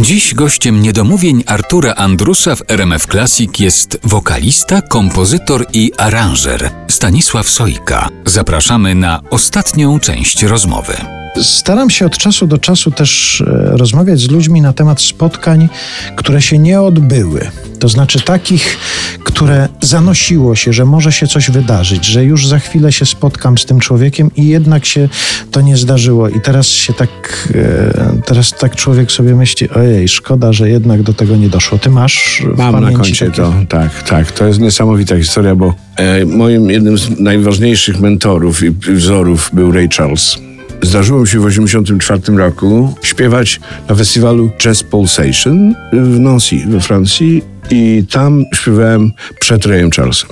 Dziś gościem niedomówień Artura Andrusa w RMF Classic jest wokalista, kompozytor i aranżer Stanisław Sojka. Zapraszamy na ostatnią część rozmowy. Staram się od czasu do czasu też e, rozmawiać z ludźmi na temat spotkań, które się nie odbyły. To znaczy takich, które zanosiło się, że może się coś wydarzyć, że już za chwilę się spotkam z tym człowiekiem i jednak się to nie zdarzyło. I teraz się tak, e, teraz tak człowiek sobie myśli, ojej, szkoda, że jednak do tego nie doszło. Ty masz w Mam na koncie takie- to, tak, tak. To jest niesamowita historia, bo e, moim jednym z najważniejszych mentorów i wzorów był Ray Charles. Zdarzyło mi się w 1984 roku śpiewać na festiwalu Jazz Pulsation w Nancy we Francji i tam śpiewałem przed Rayem Charlesem.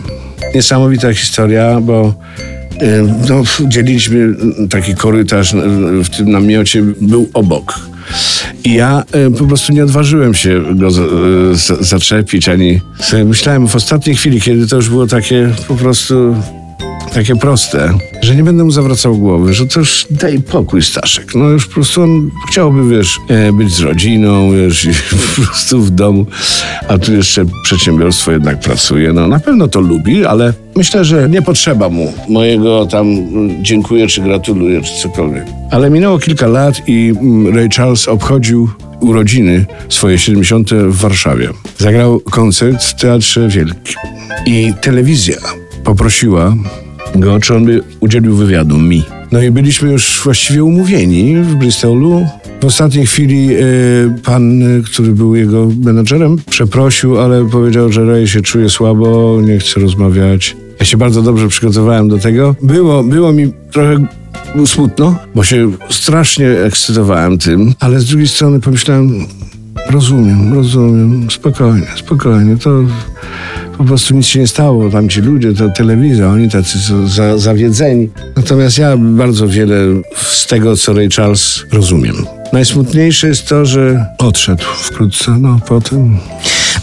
Niesamowita historia, bo e, no, dzieliliśmy taki korytarz w tym namiocie, był obok. I ja e, po prostu nie odważyłem się go za, zaczepić, ani myślałem w ostatniej chwili, kiedy to już było takie po prostu takie proste, że nie będę mu zawracał głowy, że to już daj pokój Staszek. No już po prostu on chciałby, wiesz, e, być z rodziną, wiesz, po prostu w domu, a tu jeszcze przedsiębiorstwo jednak pracuje. No na pewno to lubi, ale myślę, że nie potrzeba mu mojego tam mm, dziękuję, czy gratuluję, czy cokolwiek. Ale minęło kilka lat i mm, Ray Charles obchodził urodziny swoje 70. w Warszawie. Zagrał koncert w Teatrze Wielkim. I telewizja poprosiła go, czy on by udzielił wywiadu mi. No i byliśmy już właściwie umówieni w Bristolu. W ostatniej chwili e, pan, e, który był jego menadżerem, przeprosił, ale powiedział, że Ray się czuje słabo, nie chce rozmawiać. Ja się bardzo dobrze przygotowałem do tego. Było, było mi trochę smutno, bo się strasznie ekscytowałem tym, ale z drugiej strony pomyślałem, rozumiem, rozumiem, spokojnie, spokojnie, to po prostu nic się nie stało. Tam ci ludzie, to telewizja, oni tacy są za, zawiedzeni. Natomiast ja bardzo wiele z tego, co Ray Charles rozumiem. Najsmutniejsze jest to, że odszedł wkrótce, no potem.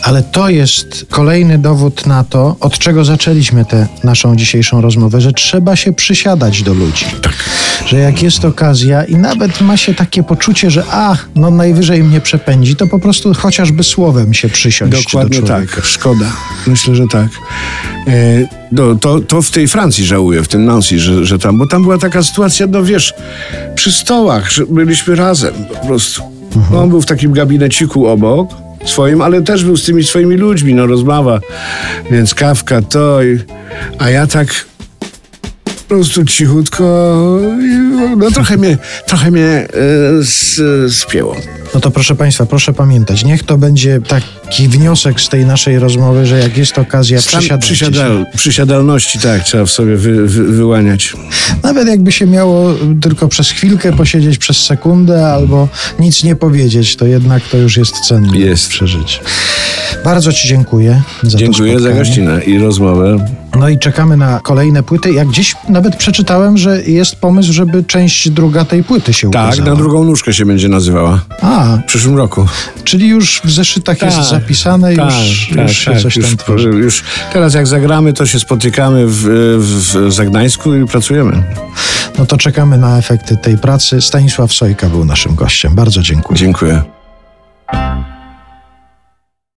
Ale to jest kolejny dowód na to, od czego zaczęliśmy tę naszą dzisiejszą rozmowę, że trzeba się przysiadać do ludzi. Tak. Że jak jest okazja i nawet ma się takie poczucie, że a, no najwyżej mnie przepędzi, to po prostu chociażby słowem się przysiąść Dokładnie do człowieka. tak. Szkoda. Myślę, że tak. E, no, to, to w tej Francji żałuję, w tym Nancy, że, że tam, bo tam była taka sytuacja, no wiesz, przy stołach, że byliśmy razem po prostu. No, on był w takim gabineciku obok swoim, ale też był z tymi swoimi ludźmi, no rozmowa, więc kawka, to a ja tak po prostu cichutko, i, no trochę mnie, trochę mnie s, spięło. No to proszę Państwa, proszę pamiętać, niech to będzie taki wniosek z tej naszej rozmowy, że jak jest okazja, Stan przysiadal, przysiadalności, tak, trzeba w sobie wy, wy, wyłaniać. Nawet jakby się miało tylko przez chwilkę posiedzieć, przez sekundę, albo nic nie powiedzieć, to jednak to już jest cenne Jest. przeżycie. Bardzo Ci dziękuję za to Dziękuję za gościnę i rozmowę. No i czekamy na kolejne płyty. Jak gdzieś nawet przeczytałem, że jest pomysł, żeby część druga tej płyty się Tak, ukazała. na drugą nóżkę się będzie nazywała. A, W przyszłym roku. czyli już w zeszytach jest zapisane, już, już się coś tam już, tworzy. już teraz jak zagramy, to się spotykamy w, w Zagnańsku i pracujemy. No to czekamy na efekty tej pracy. Stanisław Sojka był naszym gościem. Bardzo dziękuję. Dziękuję.